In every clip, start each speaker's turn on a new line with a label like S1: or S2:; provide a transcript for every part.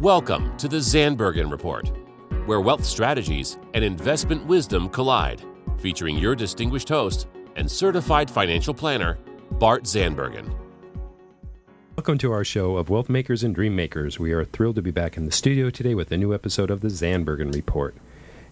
S1: Welcome to the Zandbergen Report, where wealth strategies and investment wisdom collide, featuring your distinguished host and certified financial planner, Bart Zandbergen.
S2: Welcome to our show of Wealth Makers and Dream Makers. We are thrilled to be back in the studio today with a new episode of the Zandbergen Report.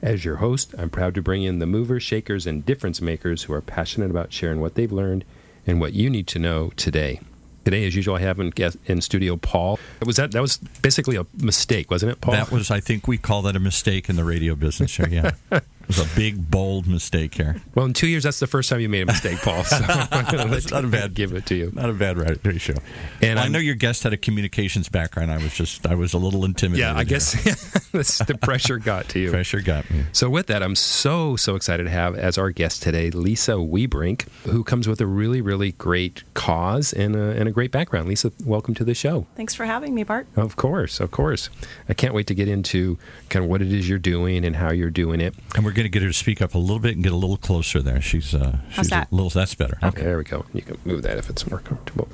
S2: As your host, I'm proud to bring in the movers, shakers, and difference makers who are passionate about sharing what they've learned and what you need to know today. Today, as usual, I have in, guest, in studio Paul. Was that that was basically a mistake, wasn't it, Paul?
S3: That was, I think, we call that a mistake in the radio business here. Yeah, was a big, bold mistake here.
S2: Well, in two years, that's the first time you made a mistake, Paul. So
S3: It's not a bad
S2: give it to you.
S3: Not a bad radio show.
S2: And
S3: Well, I know your guest had a communications background. I was just, I was a little intimidated.
S2: Yeah, I
S3: here.
S2: guess the pressure got to you.
S3: pressure got me.
S2: So, with that, I'm so, so excited to have as our guest today Lisa Wiehebrink, who comes with a really, really great cause and a, and a great background. Lisa, welcome to the show.
S4: Thanks for having me, Bart.
S2: Of course, of course. I can't wait to get into kind of what it is you're doing and how you're doing it.
S3: And we're going to get her to speak up a little bit and get a little closer there. She's, uh, she's
S4: that?
S3: a little. That's better.
S2: Okay, there we go. You can move that if it's more comfortable.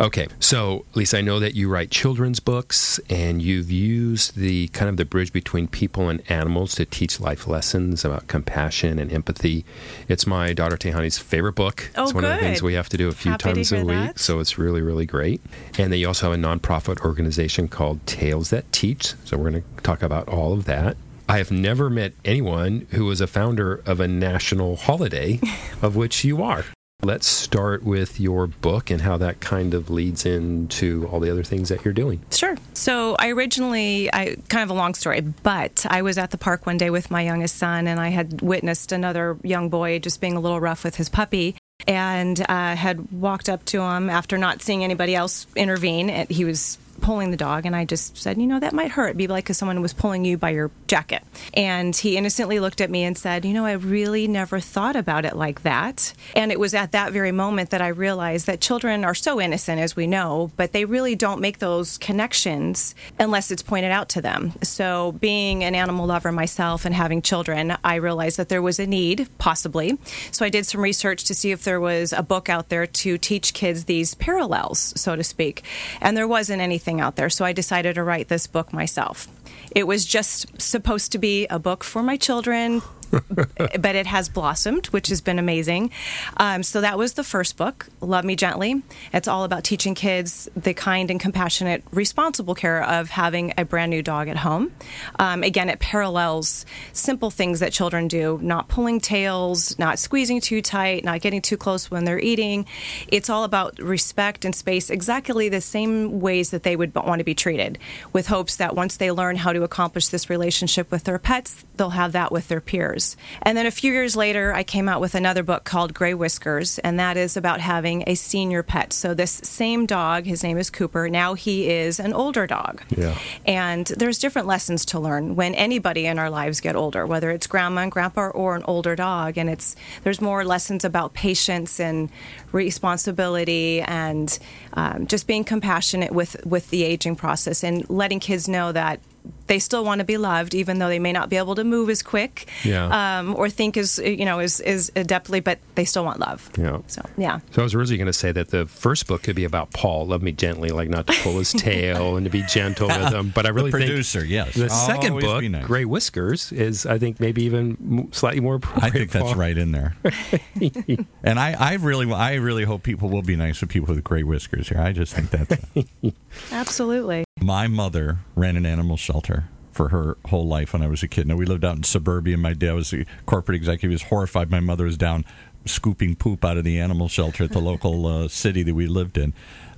S2: Okay, so Lisa, I know that you write children's books and you've used the kind of the bridge between people and animals to teach life lessons about compassion and empathy. It's my daughter Tehani's favorite book.
S4: Oh,
S2: it's one of the things we have to do a few
S4: Happy
S2: times a week,
S4: that.
S2: so it's really, really great. And then you also have a nonprofit organization called Tails That Teach. So we're going to talk about all of that. I have never met anyone who was a founder of a national holiday, of which you are. Let's start with your book and how that kind of leads into all the other things that you're doing.
S4: Sure. So I originally, I kind of a long story, but I was at the park one day with my youngest son, and I had witnessed another young boy just being a little rough with his puppy, and uh, had walked up to him after not seeing anybody else intervene. And he was pulling the dog, and I just said, you know, that might hurt. It'd be like if someone was pulling you by your jacket. And he innocently looked at me and said, you know, I really never thought about it like that. And it was at that very moment that I realized that children are so innocent, as we know, but they really don't make those connections unless it's pointed out to them. So, being an animal lover myself and having children, I realized that there was a need, possibly. So, I did some research to see if there was a book out there to teach kids these parallels, so to speak. And there wasn't anything out there. So, I decided to write this book myself. It was just supposed to be a book for my children, but it has blossomed, which has been amazing. Um, so that was the first book, Love Me Gently. It's all about teaching kids the kind and compassionate, responsible care of having a brand new dog at home. Um, again, it parallels simple things that children do not pulling tails, not squeezing too tight, not getting too close when they're eating. It's all about respect and space, exactly the same ways that they would want to be treated, with hopes that once they learn how to accomplish this relationship with their pets, they'll have that with their peers. And then a few years later, I came out with another book called Gray Whiskers, and that is about having a senior pet. So this same dog, his name is Cooper, now he is an older dog.
S2: Yeah.
S4: And there's different lessons to learn when anybody in our lives get older, whether it's grandma and grandpa or an older dog. And it's there's more lessons about patience and responsibility and um, just being compassionate with with the aging process and letting kids know that they still want to be loved, even though they may not be able to move as quick
S2: Yeah.
S4: um, or think as you know as, as adeptly, but they still want love.
S2: Yeah.
S4: So yeah.
S2: So I was originally going to say that the first book could be about Paul, love me gently, like not to pull his tail and to be gentle with him. But I really
S3: the
S2: think
S3: producer, yes.
S2: the second book,
S3: nice.
S2: Gray Whiskers, is I think maybe even slightly more.
S3: I think that's
S2: Paul.
S3: right in there. and I, I really, I really hope people will be nice with people with gray whiskers here. I just think that's.
S4: Absolutely.
S3: My mother ran an animal shelter for her whole life when I was a kid. Now we lived out in suburbia. My dad was a corporate executive. He was horrified. My mother was down scooping poop out of the animal shelter at the local uh, city that we lived in.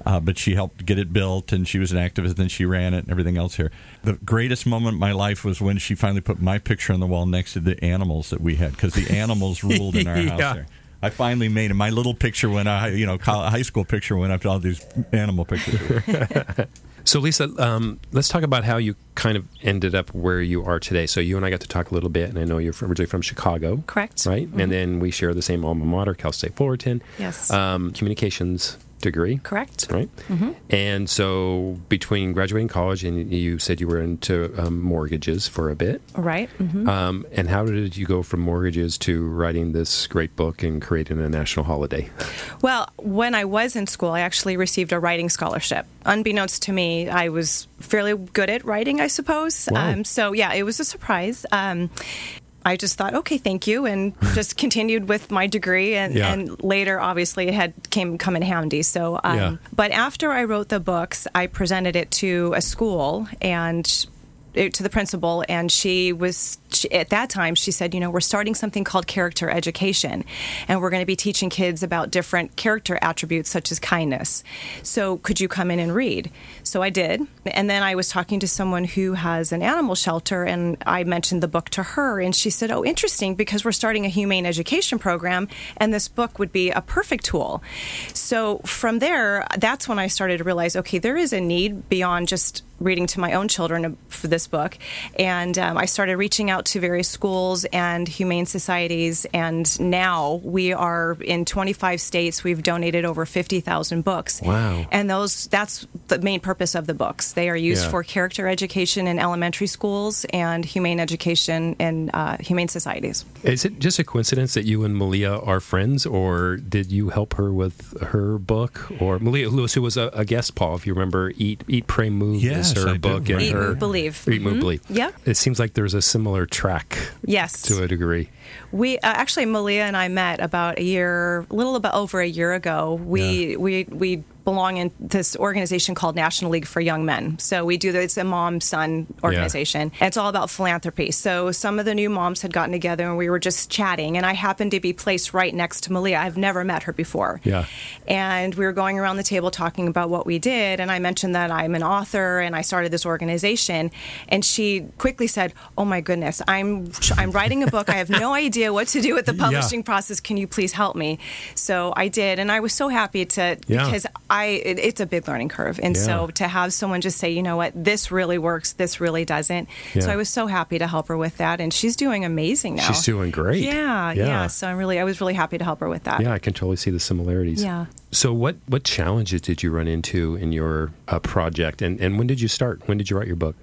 S3: Uh, but she helped get it built, and she was an activist, and she ran it and everything else here. The greatest moment in my life was when she finally put my picture on the wall next to the animals that we had, because the animals ruled in our house
S2: Yeah.
S3: there. I finally made it. My little picture went, uh, you know, high school picture went up to all these animal pictures.
S2: So, Lisa, um, let's talk about how you kind of ended up where you are today. So, you and I got to talk a little bit, and I know you're from, originally from Chicago.
S4: Correct.
S2: Right? And then we share the same alma mater, Cal State Fullerton.
S4: Yes.
S2: Um, communications degree.
S4: Correct.
S2: Right. And so between graduating college and you said you were into um, mortgages for a bit.
S4: Right. hmm
S2: Um, and how did you go from mortgages to writing this great book and creating a national holiday?
S4: Well, when I was in school, I actually received a writing scholarship. Unbeknownst to me, I was fairly good at writing, I suppose.
S2: Wow.
S4: Um, so, yeah, it was a surprise. Um, I just thought, okay, thank you, and just continued with my degree. And,
S2: Yeah.
S4: and later, obviously, it had came come in handy. So, um,
S2: Yeah.
S4: but after I wrote the books, I presented it to a school and it, to the principal, and she was she, at that time. She said, "You know, we're starting something called character education, and we're going to be teaching kids about different character attributes such as kindness. So, could you come in and read?" So I did, and then I was talking to someone who has an animal shelter, and I mentioned the book to her, and she said, "Oh, interesting, because we're starting a humane education program, and this book would be a perfect tool." So from there, that's when I started to realize, okay, there is a need beyond just reading to my own children for this book. And um, I started reaching out to various schools and humane societies. And now we are in 25 states. We've donated over 50,000 books.
S2: Wow.
S4: And those that's the main purpose of the books. They are used
S2: Yeah.
S4: for character education in elementary schools and humane education in uh, humane societies.
S2: Is it just a coincidence that you and Malia are friends, or did you help her with her book? Or Malia Lewis, who was a, a guest, Paul, if you remember, Eat, Eat Pray, Move
S3: Yes,
S2: is her
S3: I do
S2: book. and.
S4: Eat,
S2: her,
S4: Move, Believe.
S2: Eat, Move,
S4: Mhm.
S2: Believe.
S4: Yeah.
S2: It seems like there's a similar track
S4: Yes.
S2: to a degree.
S4: We uh, actually Malia and I met about a year, a little about over a year ago. We we we belong in this organization called National League for Young Men. So we do this, it's a mom son organization. And it's all about philanthropy. So some of the new moms had gotten together and we were just chatting and I happened to be placed right next to Malia. I've never met her before.
S2: Yeah.
S4: And we were going around the table talking about what we did and I mentioned that I'm an author and I started this organization and she quickly said, "Oh my goodness, I'm I'm writing a book. I have no idea what to do with the publishing process. Can you please help me?" So I did and I was so happy to
S2: Yeah.
S4: because I it, it's a big learning curve. And so to have someone just say, "You know what? This really works. This really doesn't."
S2: Yeah.
S4: So I was so happy to help her with that and she's doing amazing now.
S2: She's doing great.
S4: Yeah,
S2: Yeah.
S4: yeah. So I'm really I was really happy to help her with that.
S2: Yeah, I can totally see the similarities.
S4: Yeah.
S2: So, what what challenges did you run into in your uh, project, and and when did you start? When did you write your book?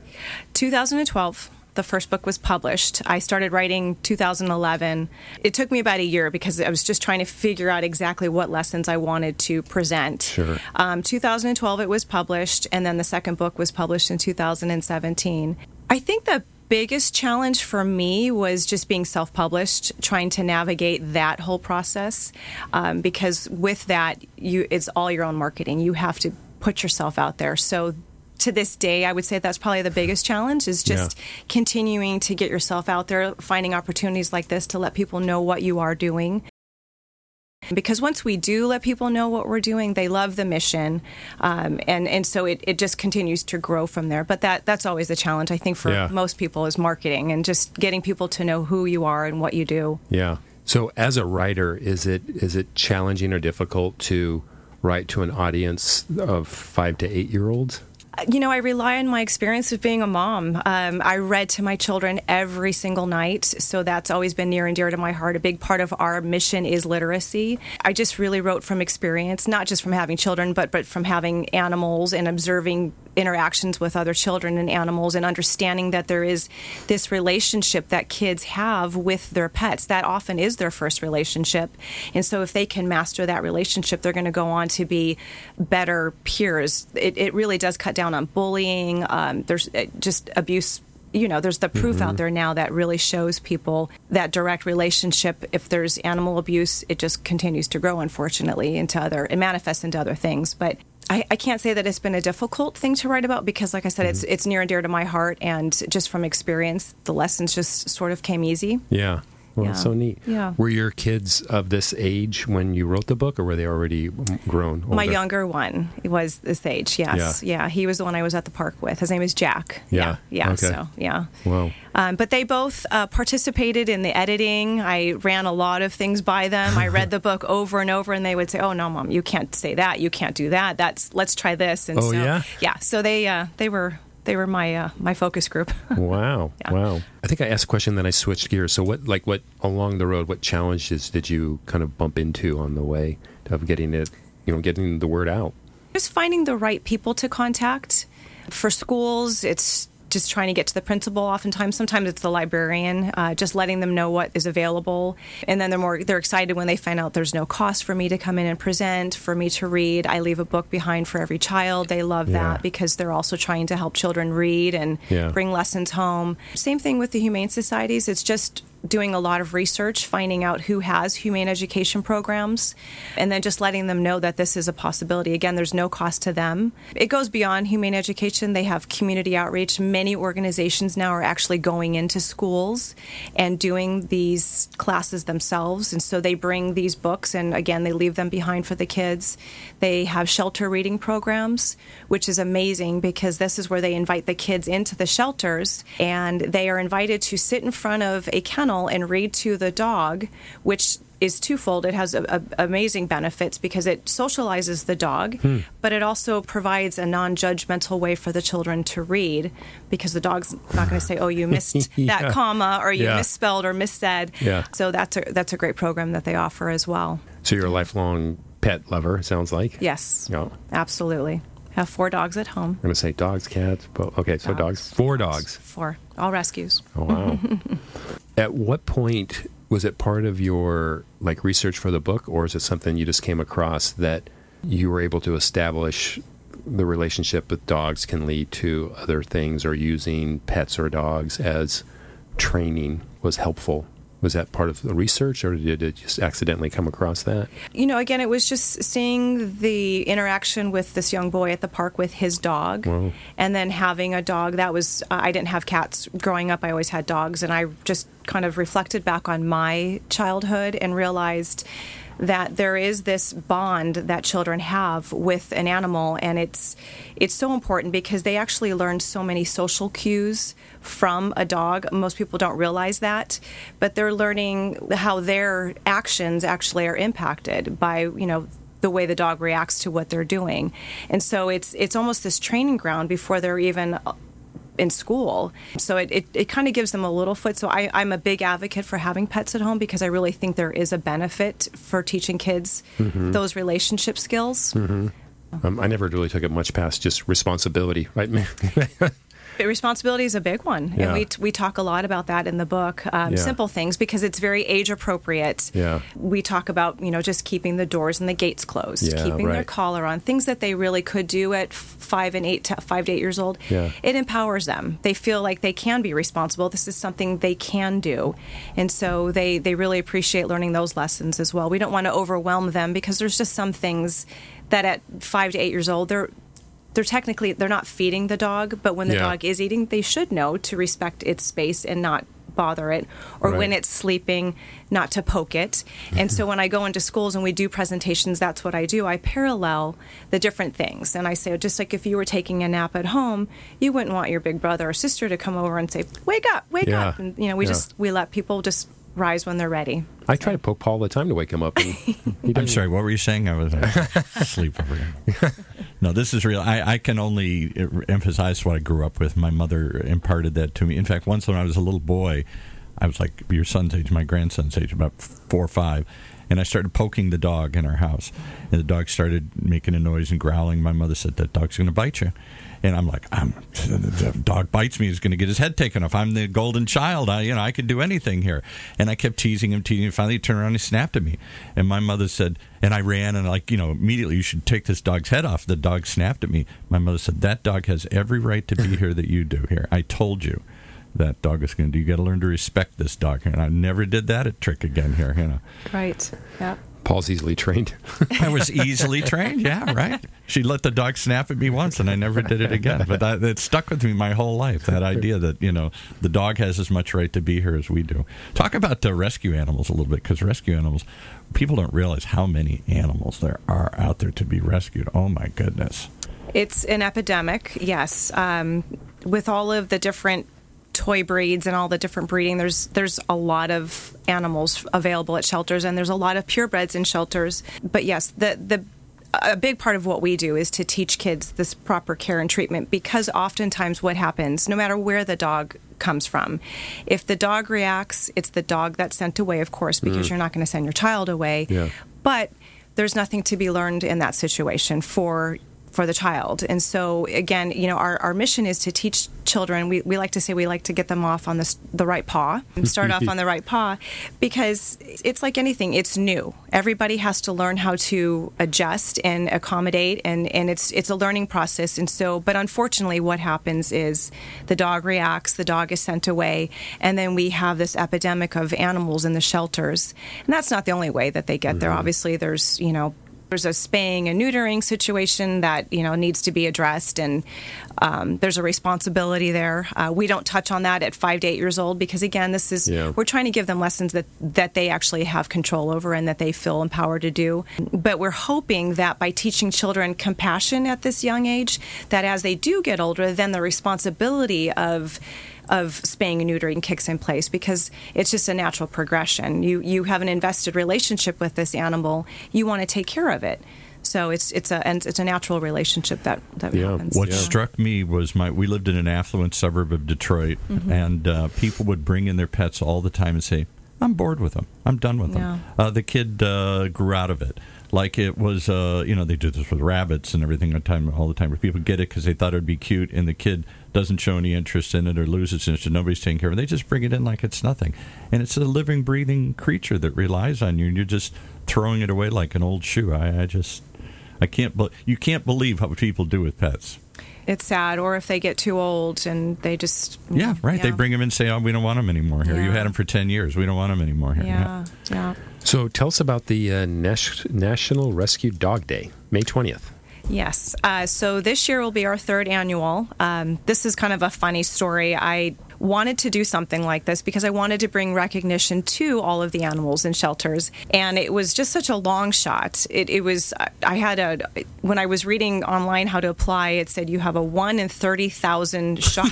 S4: 2012 the first book was published. I started writing 2011 it took me about a year because i was just trying to figure out exactly what lessons i wanted to present.
S2: Sure.
S4: um, 2012 it was published and then the second book was published in 2017 i think the biggest challenge for me was just being self-published trying to navigate that whole process. Um, because with that you it's all your own marketing. You have to put yourself out there. So to this day, I would say that's probably the biggest challenge is just
S2: Yeah.
S4: continuing to get yourself out there, finding opportunities like this to let people know what you are doing. Because once we do let people know what we're doing, they love the mission, um, and and so it, it just continues to grow from there. But that that's always the challenge, I think, for
S2: Yeah.
S4: most people is marketing and just getting people to know who you are and what you do.
S2: Yeah. So, as a writer, is it is it challenging or difficult to write to an audience of five to eight year olds?
S4: You know, I rely on my experience of being a mom. Um, I read to my children every single night, so that's always been near and dear to my heart. A big part of our mission is literacy. I just really wrote from experience, not just from having children, but but from having animals and observing interactions with other children and animals and understanding that there is this relationship that kids have with their pets. That often is their first relationship. And so if they can master that relationship they're going to go on to be better peers. It, it really does cut down on bullying. Um, there's uh, just abuse you know there's the proof out there now that really shows people that direct relationship if there's animal abuse it just continues to grow unfortunately into other it manifests into other things. But I, I can't say that it's been a difficult thing to write about because like i said it's mm-hmm. it's near and dear to my heart. And just from experience the lessons just sort of came easy.
S2: Yeah. Well,
S4: Yeah.
S2: so neat.
S4: Yeah.
S2: Were your kids of this age when you wrote the book, or were they already grown?
S4: my younger one was this age yes yeah. he was the one i was at the park with his name is jack
S2: Yeah.
S4: yeah, yeah
S2: Okay.
S4: so yeah
S2: Wow.
S4: Um, but they both uh, participated in the editing. I ran a lot of things by them. I read the book over and over, and they would say, "Oh no, mom, you can't say that. You can't do that. That's let's try this." And
S2: Oh,
S4: so,
S2: yeah?
S4: yeah. So they uh, they were they were my uh, my focus group.
S2: Wow.
S4: Yeah.
S2: Wow. I think I asked a question, then I switched gears. So, what, like, what along the road, what challenges did you kind of bump into on the way of getting it you know, getting the word out?
S4: Just finding the right people to contact. For schools, it's just trying to get to the principal oftentimes. Sometimes it's the librarian uh, just letting them know what is available. And then they're more they're excited when they find out there's no cost for me to come in and present for me to read. I leave a book behind for every child. They love
S2: Yeah.
S4: that because they're also trying to help children read and
S2: Yeah.
S4: bring lessons home. Same thing with the humane societies. It's just doing a lot of research finding out who has humane education programs and then just letting them know that this is a possibility. Again there's no cost to them. It goes beyond humane education. They have community outreach. Many organizations now are actually going into schools and doing these classes themselves. And so they bring these books and again they leave them behind for the kids. They have shelter reading programs which is amazing because this is where they invite the kids into the shelters and they are invited to sit in front of a kennel and read to the dog which is twofold. It has a, a, amazing benefits because it socializes the dog, hmm. but it also provides a non-judgmental way for the children to read because the dog's not going to say, "Oh, you missed
S2: Yeah.
S4: that comma," or "You
S2: Yeah.
S4: misspelled or missaid."
S2: Yeah.
S4: So that's a that's a great program that they offer as well.
S2: So you're a lifelong pet lover, sounds like.
S4: Yes,
S2: Yeah.
S4: absolutely. Have four dogs at home.
S2: I'm going to say dogs, cats, but okay, so dogs.
S4: Dogs.
S2: Four dogs.
S4: Four, all rescues.
S2: Oh wow. At what point was it part of your like research for the book or is it something you just came across that you were able to establish the relationship with dogs can lead to other things or using pets or dogs as training was helpful? Was that part of the research or did it just accidentally come across that?
S4: You know, again, it was just seeing the interaction with this young boy at the park with his dog, and then having a dog. That was, uh, I didn't have cats growing up, I always had dogs, and I just kind of reflected back on my childhood and realized that there is this bond that children have with an animal and it's it's so important because they actually learn so many social cues from a dog. Most people don't realize that but they're learning how their actions actually are impacted by you know the way the dog reacts to what they're doing. And so it's it's almost this training ground before they're even in school. So it, it, it kind of gives them a little foot. So I, I'm a big advocate for having pets at home because I really think there is a benefit for teaching kids those relationship skills.
S2: Um, I never really took it much past just responsibility, right?
S4: Responsibility is a big one.
S2: Yeah.
S4: And we, we talk a lot about that in the book. Um,
S2: Yeah.
S4: Simple things because it's very age appropriate.
S2: Yeah.
S4: We talk about, you know, just keeping the doors and the gates closed,
S2: Yeah,
S4: keeping their collar on, things that they really could do at five and eight, to, five to eight years old.
S2: Yeah.
S4: It empowers them. They feel like they can be responsible. This is something they can do. And so they, they really appreciate learning those lessons as well. We don't want to overwhelm them because there's just some things that at five to eight years old, they're they're technically they're not feeding the dog, but when the
S2: Yeah.
S4: dog is eating, they should know to respect its space and not bother it, or when it's sleeping, not to poke it. And so when I go into schools and we do presentations, that's what I do. I parallel the different things, and I say just like if you were taking a nap at home, you wouldn't want your big brother or sister to come over and say, "Wake up, wake
S2: Yeah.
S4: up!" And you know, we
S2: Yeah.
S4: just we let people just rise when they're ready.
S2: I try to poke Paul all the time to wake him up. And
S3: I'm sorry, what were you saying? I was asleep over here. No, this is real. I, I can only emphasize what I grew up with. My mother imparted that to me. In fact, once when I was a little boy, I was like your son's age, my grandson's age, about four or five, and I started poking the dog in our house. And the dog started making a noise and growling. My mother said, That dog's going to bite you. And I'm like, I'm, the dog bites me, he's going to get his head taken off. I'm the golden child. I, you know, I could do anything here. And I kept teasing him, teasing him. Finally, he turned around and he snapped at me. And my mother said, and I ran and like, you know, immediately you should take this dog's head off. The dog snapped at me. My mother said, that dog has every right to be here that you do here. I told you that dog is going to do. You got to learn to respect this dog. And I never did that at Trick again here. You know,
S4: Right. Yeah.
S2: Paul's easily trained.
S3: I was easily trained. Yeah, right. She let the dog snap at me once, and I never did it again. But that, it stuck with me my whole life. That idea that you know the dog has as much right to be here as we do. Talk about uh, rescue animals a little bit, because rescue animals, people don't realize how many animals there are out there to be rescued. Oh my goodness.
S4: It's an epidemic, yes. Um, with all of the different toy breeds and all the different breeding, there's there's a lot of animals available at shelters, and there's a lot of purebreds in shelters. But yes, the the a big part of what we do is to teach kids this proper care and treatment because oftentimes what happens, no matter where the dog comes from, if the dog reacts, it's the dog that's sent away, of course, because mm. you're not going to send your child away.
S2: Yeah.
S4: But there's nothing to be learned in that situation for for the child. And so, again, you know, our, our mission is to teach children. We, we like to say we like to get them off on the, the right paw start off on the right paw because it's like anything, it's new. Everybody has to learn how to adjust and accommodate, and, and it's, it's a learning process. And so, but unfortunately, what happens is the dog reacts, the dog is sent away, and then we have this epidemic of animals in the shelters. And that's not the only way that they get there. Mm-hmm. Obviously, there's, you know, there's a spaying and neutering situation that you know needs to be addressed, and um, there's a responsibility there. Uh, we don't touch on that at five to eight years old because again, this is
S2: Yeah.
S4: we're trying to give them lessons that that they actually have control over and that they feel empowered to do. But we're hoping that by teaching children compassion at this young age, that as they do get older, then the responsibility of of spaying and neutering kicks in place because it's just a natural progression. You you have an invested relationship with this animal. You want to take care of it. So it's it's a and it's a natural relationship that that
S2: Yeah.
S4: happens.
S3: What
S2: Yeah.
S3: struck me was my we lived in an affluent suburb of Detroit,
S4: Mm-hmm.
S3: and uh, people would bring in their pets all the time and say, "I'm bored with them. I'm done with them." Uh, the kid uh, grew out of it. Like it was, uh, you know, they do this with rabbits and everything all the time. All the time, where people get it because they thought it'd be cute, and the kid doesn't show any interest in it or loses interest. and Nobody's taking care of it. They just bring it in like it's nothing, and it's a living, breathing creature that relies on you, and you're just throwing it away like an old shoe. I, I just, I can't. Be- you can't believe how people do with pets.
S4: it's sad, or if they get too old and they just
S3: Yeah, right. They bring them in and say, "Oh, we don't want them anymore here. You had them for ten years. We don't want them anymore here."
S4: Yeah, yeah.
S2: So tell us about the uh, National Rescue Dog Day, May 20th.
S4: Yes. Uh, so this year will be our third annual. Um, this is kind of a funny story. I wanted to do something like this because I wanted to bring recognition to all of the animals in shelters, and it was just such a long shot. It, it was. I had a when I was reading online how to apply. It said you have a one in thirty thousand shot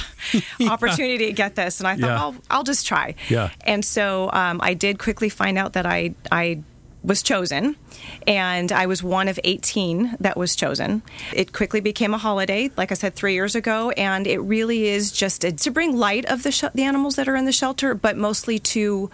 S4: opportunity to get this, and I thought,
S2: Yeah.
S4: I'll, I'll just try.
S2: Yeah.
S4: And so um, I did quickly find out that I I was chosen, and I was one of 18 that was chosen. It quickly became a holiday, like I said, three years ago, and it really is just a, to bring light of the sh- the animals that are in the shelter, but mostly to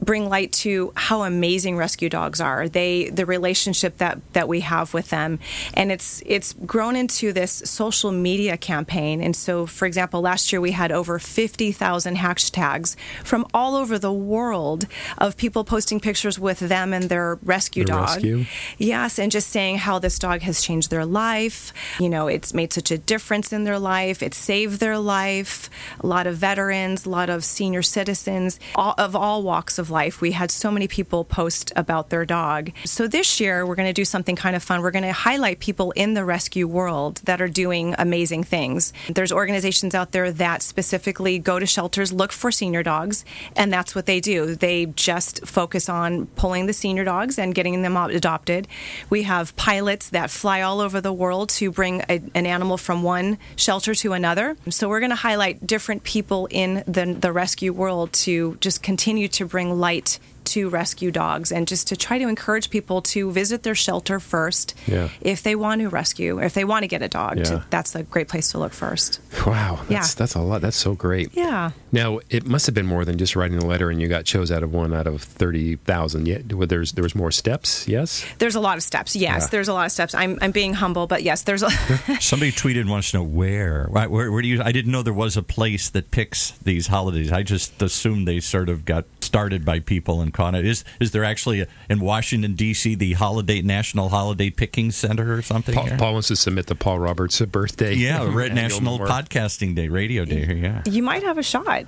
S4: bring light to how amazing rescue dogs are. They the relationship that that we have with them, and it's it's grown into this social media campaign. And so, for example, last year we had over fifty thousand hashtags from all over the world of people posting pictures with them and their rescue
S2: The
S4: dog.
S2: rescue?
S4: Yes, and just saying how this dog has changed their life. You know, it's made such a difference in their life. It saved their life. A lot of veterans, a lot of senior citizens all, of all walks of life. We had so many people post about their dog. So this year, we're going to do something kind of fun. We're going to highlight people in the rescue world that are doing amazing things. There's organizations out there that specifically go to shelters, look for senior dogs, and that's what they do. They just focus on pulling the senior dogs and getting them adopted. We have pilots that fly all over the world to bring a, an animal from one shelter to another. So we're going to highlight different people in the, the rescue world to just continue to bring light to rescue dogs and just to try to encourage people to visit their shelter first
S2: Yeah.
S4: if they want to rescue, if they want to get a dog.
S2: Yeah.
S4: To, that's a great place to look first.
S2: Wow, that's,
S4: Yeah.
S2: that's a lot. That's so great.
S4: Yeah.
S2: Now, it must have been more than just writing a letter and you got chose out of one out of 30,000. Yet, well, there's, there was more steps, yes?
S4: There's a lot of steps. Yes,
S2: Yeah.
S4: there's a lot of steps. I'm, I'm being humble, but yes, there's a.
S3: Somebody tweeted and wants to know where. Why- Where, where do you? I didn't know there was a place that picks these holidays. I just assumed they sort of got started by people and caught it. Is is there actually a, in Washington D.C. the holiday National Holiday Picking Center or something?
S2: Paul. Paul wants to submit the Paul Roberts birthday.
S3: yeah, Red
S2: annual
S3: National. Podcasting Day, Radio Day. here, Yeah.
S4: You might have a shot.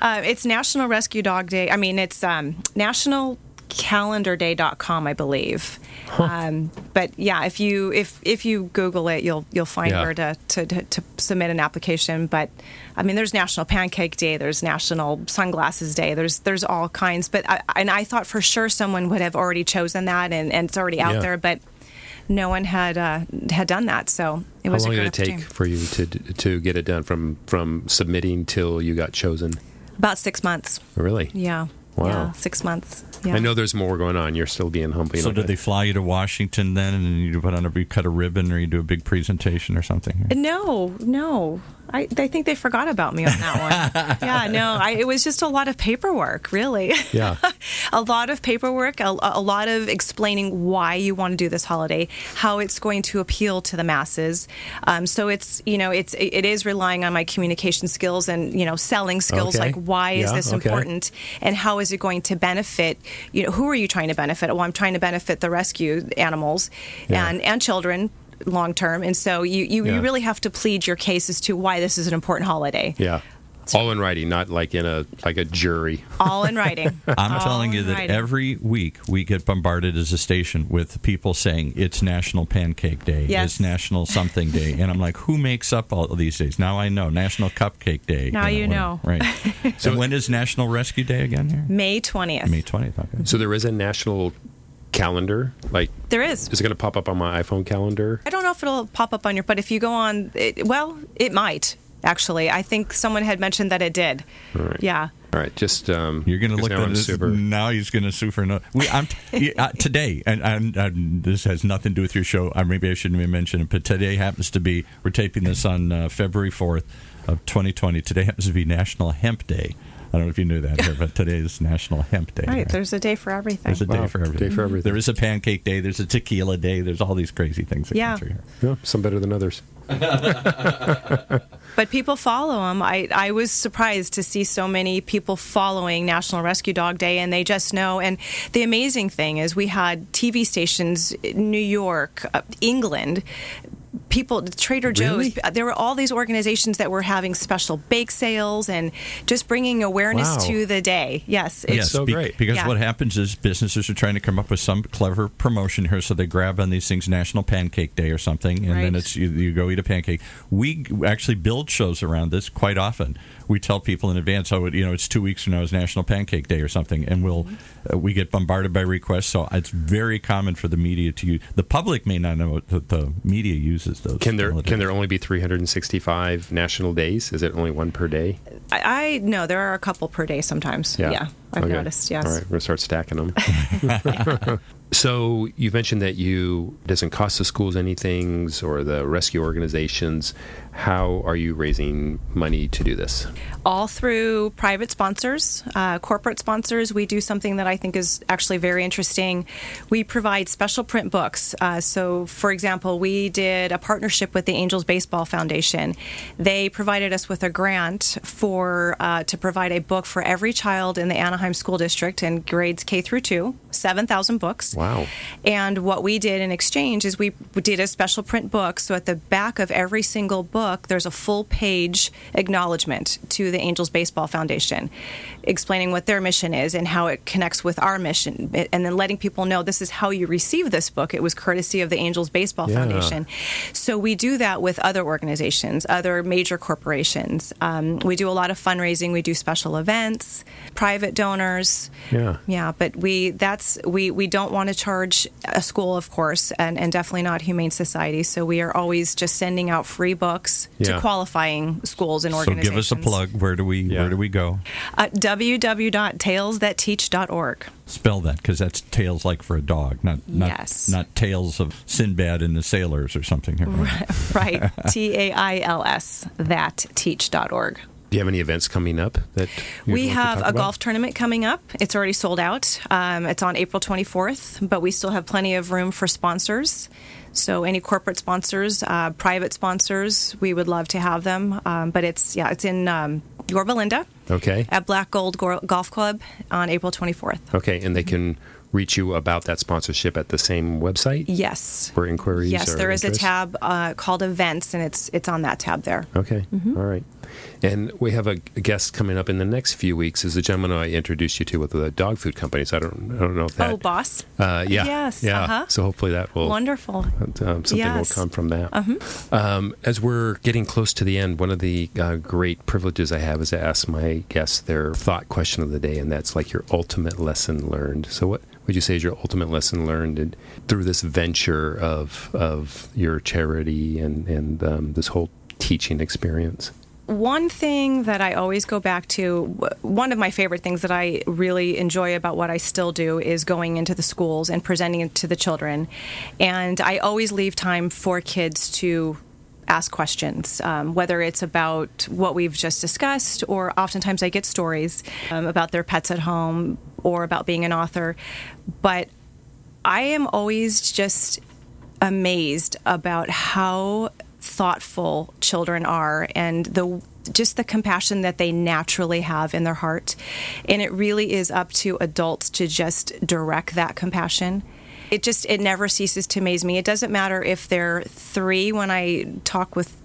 S4: uh, it's National Rescue Dog Day. I mean, it's um, nationalcalendarday.com, I believe. Um, but yeah, if you if if you Google it, you'll you'll find
S2: Yeah.
S4: where to, to, to, to submit an application. But I mean, there's National Pancake Day, there's National Sunglasses Day, there's there's all kinds. But I, and I thought for sure someone would have already chosen that, and, and it's already out
S2: Yeah.
S4: there, but. No one had uh, had done that, so it
S2: How
S4: was.
S2: long
S4: a
S2: did it take for you to to get it done from from submitting till you got chosen?
S4: About six months.
S2: Really?
S4: Yeah.
S2: Wow.
S4: Yeah, six months. Yeah.
S2: I know there's more going on. You're still being humble.
S3: So did
S2: but-
S3: they fly you to Washington then, and you put on a you cut a ribbon or you do a big presentation or something?
S4: No, no. I, I think they forgot about me on that one. yeah, no, I, it was just a lot of paperwork, really.
S2: Yeah.
S4: a lot of paperwork, a, a lot of explaining why you want to do this holiday, how it's going to appeal to the masses. Um, so it's you know it's it is relying on my communication skills and you know selling skills.
S2: Okay.
S4: Like why is this
S2: okay.
S4: important, and how is it going to benefit? You know, who are you trying to benefit? Well, I'm trying to benefit the rescue animals
S2: Yeah.
S4: and and children long term and so you, you,
S2: Yeah.
S4: you really have to plead your case as to why this is an important holiday
S2: Yeah. All in writing, not like in a like a jury.
S4: all in writing
S3: I'm
S4: All
S3: telling you that
S4: writing.
S3: every week we get bombarded as a station with people saying it's National Pancake Day,
S4: Yes.
S3: it's National Something Day, and I'm like, who makes up all of these days? Now I know National Cupcake Day.
S4: Now you know.
S3: right? so when is National Rescue Day again? Here,
S4: may 20th
S3: May 20th. Okay.
S2: So there is a national calendar. Like,
S4: there is
S2: is it going to pop up on my iPhone calendar?
S4: i don't know if it'll pop up on your but if you go on it, well it might actually i think someone had mentioned that it did
S2: right.
S4: yeah
S2: All right, just um,
S3: You're going to look
S2: now
S3: at
S2: I'm
S3: this.
S2: super.
S3: Now he's going to sue for no. We, I'm yeah, uh, today, and, and, and this has nothing to do with your show. Uh, maybe I shouldn't even mention it, but today happens to be. We're taping this on uh, February 4th of 2020. Today happens to be National Hemp Day. I don't know if you knew that, here, but today is National Hemp Day.
S4: right there's a day for everything
S3: There's a day for everything.
S2: day for everything.
S3: There is a pancake day. There's a tequila day. There's all these crazy things that
S4: Yeah.
S3: come through here.
S2: Yeah, some better than others.
S4: but people follow them. I, I was surprised to see so many people following National Rescue Dog Day, and they just know. And the amazing thing is, we had TV stations New York, uh, England. People, Trader
S2: Really?
S4: Joe's, there were all these organizations that were having special bake sales and just bringing awareness
S2: Wow.
S4: to the day. Yes, it's,
S3: yes,
S2: so
S3: be-
S2: great.
S3: Because
S4: Yeah.
S3: what happens is businesses are trying to come up with some clever promotion here, so they grab on these things, National Pancake Day or something, and then it's you, you go eat a pancake. We actually build shows around this quite often. We tell people in advance, oh, you know, it's two weeks from now is National Pancake Day or something, and we'll uh, we get bombarded by requests. So it's very common for the media to use. The public may not know that the media uses those.
S2: Can there
S3: holidays.
S2: can there only be 365 national days? Is it only one per day?
S4: I, I no, there are a couple per day sometimes. Yeah, I've
S2: Okay.
S4: noticed. Yes.
S2: All right, we're gonna start stacking them. so you mentioned that you doesn't cost the schools anything or the rescue organizations. How are you raising money to do this?
S4: all through private sponsors, uh, corporate sponsors. We do something that I think is actually very interesting. We provide special print books. Uh, so, for example, we did a partnership with the Angels Baseball Foundation. They provided us with a grant for uh, to provide a book for every child in the Anaheim School District in grades K through two, seven thousand books.
S2: Wow.
S4: And what we did in exchange is we did a special print book. So at the back of every single book, there's a full page acknowledgement to the Angels Baseball Foundation, explaining what their mission is and how it connects with our mission, and then letting people know this is how you receive this book. It was courtesy of the Angels Baseball
S2: Yeah.
S4: Foundation. So we do that with other organizations, other major corporations. Um, we do a lot of fundraising. We do special events, private donors.
S2: Yeah.
S4: Yeah, but we that's we we don't want to charge a school, of course, and, and definitely not Humane Society. So we are always just sending out free books
S2: Yeah.
S4: to qualifying schools and
S3: So
S4: organizations.
S3: give us a plug. Where do we
S2: Yeah.
S3: where do we go?
S4: Uh, www.tailsthatteach.org.
S3: Spell that because that's tails like for a dog, not not
S4: Yes.
S3: not tales of Sinbad and the sailors or something. Here.
S4: right. T A I L S, that teach.org.
S2: Do you have any events coming up that
S4: We have a
S2: about?
S4: golf tournament coming up. It's already sold out. Um, it's on April 24th, but we still have plenty of room for sponsors. So any corporate sponsors, uh, private sponsors, we would love to have them. Um, but it's yeah, it's in um, Yorba Linda
S2: Okay.
S4: at Black Gold Golf Club on April 24th.
S2: Okay, and they can reach you about that sponsorship at the same website
S4: Yes.
S2: for inquiries.
S4: Yes, there is a tab uh, called events, and it's it's on that tab there.
S2: Okay,
S4: Mm-hmm.
S2: all right. And we have a guest coming up in the next few weeks. Is the gentleman I introduced you to with the dog food companies? I don't, I don't know if that.
S4: oh, boss.
S2: Uh, yeah.
S4: Yes,
S2: Yeah.
S4: uh-huh.
S2: So hopefully that will
S4: Wonderful.
S2: um, something
S4: Yes. Uh-huh.
S2: will come from that. Um, as we're getting close to the end, one of the uh, great privileges I have is to ask my guests their thought question of the day, and that's like your ultimate lesson learned. So, what would you say is your ultimate lesson learned in, through this venture of of your charity and and um, this whole teaching experience?
S4: One thing that I always go back to, one of my favorite things that I really enjoy about what I still do is going into the schools and presenting it to the children. And I always leave time for kids to ask questions, um, whether it's about what we've just discussed, or oftentimes I get stories um, about their pets at home or about being an author. But I am always just amazed about how thoughtful children are and the just the compassion that they naturally have in their heart. And it really is up to adults to just direct that compassion. It just it never ceases to amaze me. It doesn't matter if they're 3 when I talk with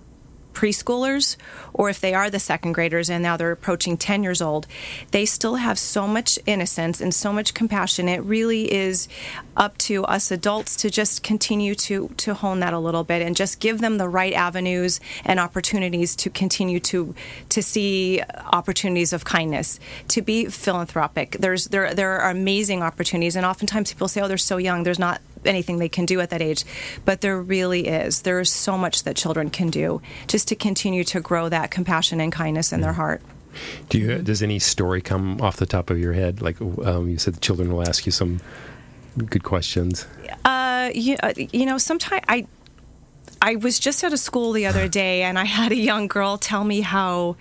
S4: preschoolers or if they are the second graders and now they're approaching 10 years old, they still have so much innocence and so much compassion. It really is up to us adults to just continue to, to hone that a little bit and just give them the right avenues and opportunities to continue to to see opportunities of kindness, to be philanthropic. There's there there are amazing opportunities and oftentimes people say, Oh, they're so young, there's not anything they can do at that age. But there really is. There is so much that children can do just to continue to grow that compassion and kindness in their heart.
S2: Do you? Does any story come off the top of your head? Like um, you said, the children will ask you some good questions.
S4: Uh, you, uh, you know, sometimes I. I was just at a school the other day, and I had a young girl tell me how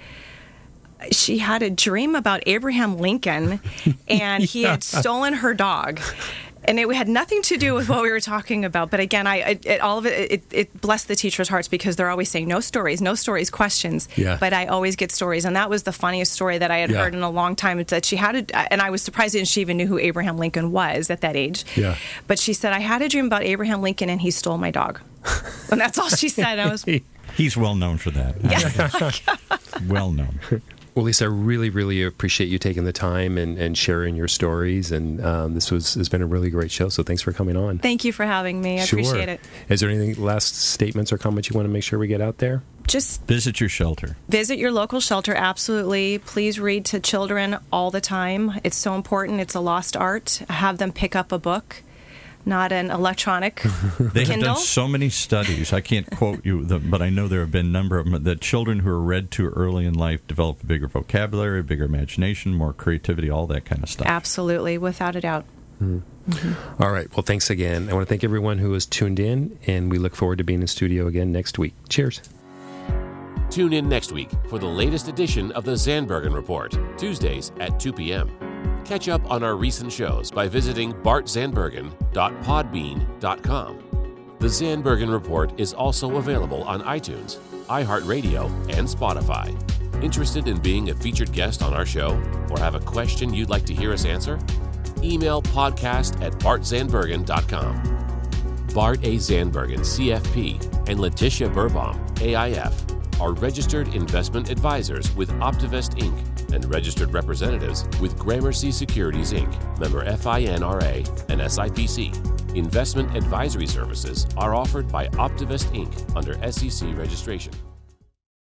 S4: she had a dream about Abraham Lincoln, and he had stolen her dog and it had nothing to do with what we were talking about. But again, I it, it, all of it, it, it blessed the teachers' hearts because they're always saying no stories, no stories, questions.
S2: Yeah.
S4: But I always get stories, and that was the funniest story that I had
S2: Yeah.
S4: heard in a long time. That she had, a, and I was surprised that she even knew who Abraham Lincoln was at that age.
S2: Yeah.
S4: But she said I had a dream about Abraham Lincoln, and he stole my dog, and that's all she said. I was
S3: He's well known for that. Yeah. Oh well known.
S2: Well, Lisa, I really, really appreciate you taking the time and, and sharing your stories. And um, this was has been a really great show. So thanks for coming on.
S4: thank you for having me. I
S2: sure.
S4: appreciate it.
S2: Is there anything last statements or comments you want to make sure we get out there?
S4: Just
S3: Visit your shelter.
S4: visit your local shelter absolutely please read to children all the time it's so important it's a lost art have them pick up a book not an electronic
S3: They have done so many studies. I can't quote you, the, but I know there have been a number of them that children who are read to early in life develop a bigger vocabulary, a bigger imagination, more creativity, all that kind of stuff.
S4: absolutely without a doubt hmm. mm-hmm.
S2: All right. Well, thanks again. I want to thank everyone who has tuned in, and we look forward to being in studio again next week. Cheers.
S1: Tune in next week for the latest edition of the Zandbergen Report, Tuesdays at 2 p.m. Catch up on our recent shows by visiting bartzandbergen.podbean.com. The Zandbergen Report is also available on iTunes, iHeartRadio, and Spotify. Interested in being a featured guest on our show or have a question you'd like to hear us answer? Email podcast at bartzandbergen.com. Bart A. Zandbergen, CFP, and Letitia Burbaum, AIF, are registered investment advisors with Optivest Inc. and registered representatives with Gramercy Securities Inc., member FINRA and SIPC. Investment advisory services are offered by Optivest Inc. under SEC registration.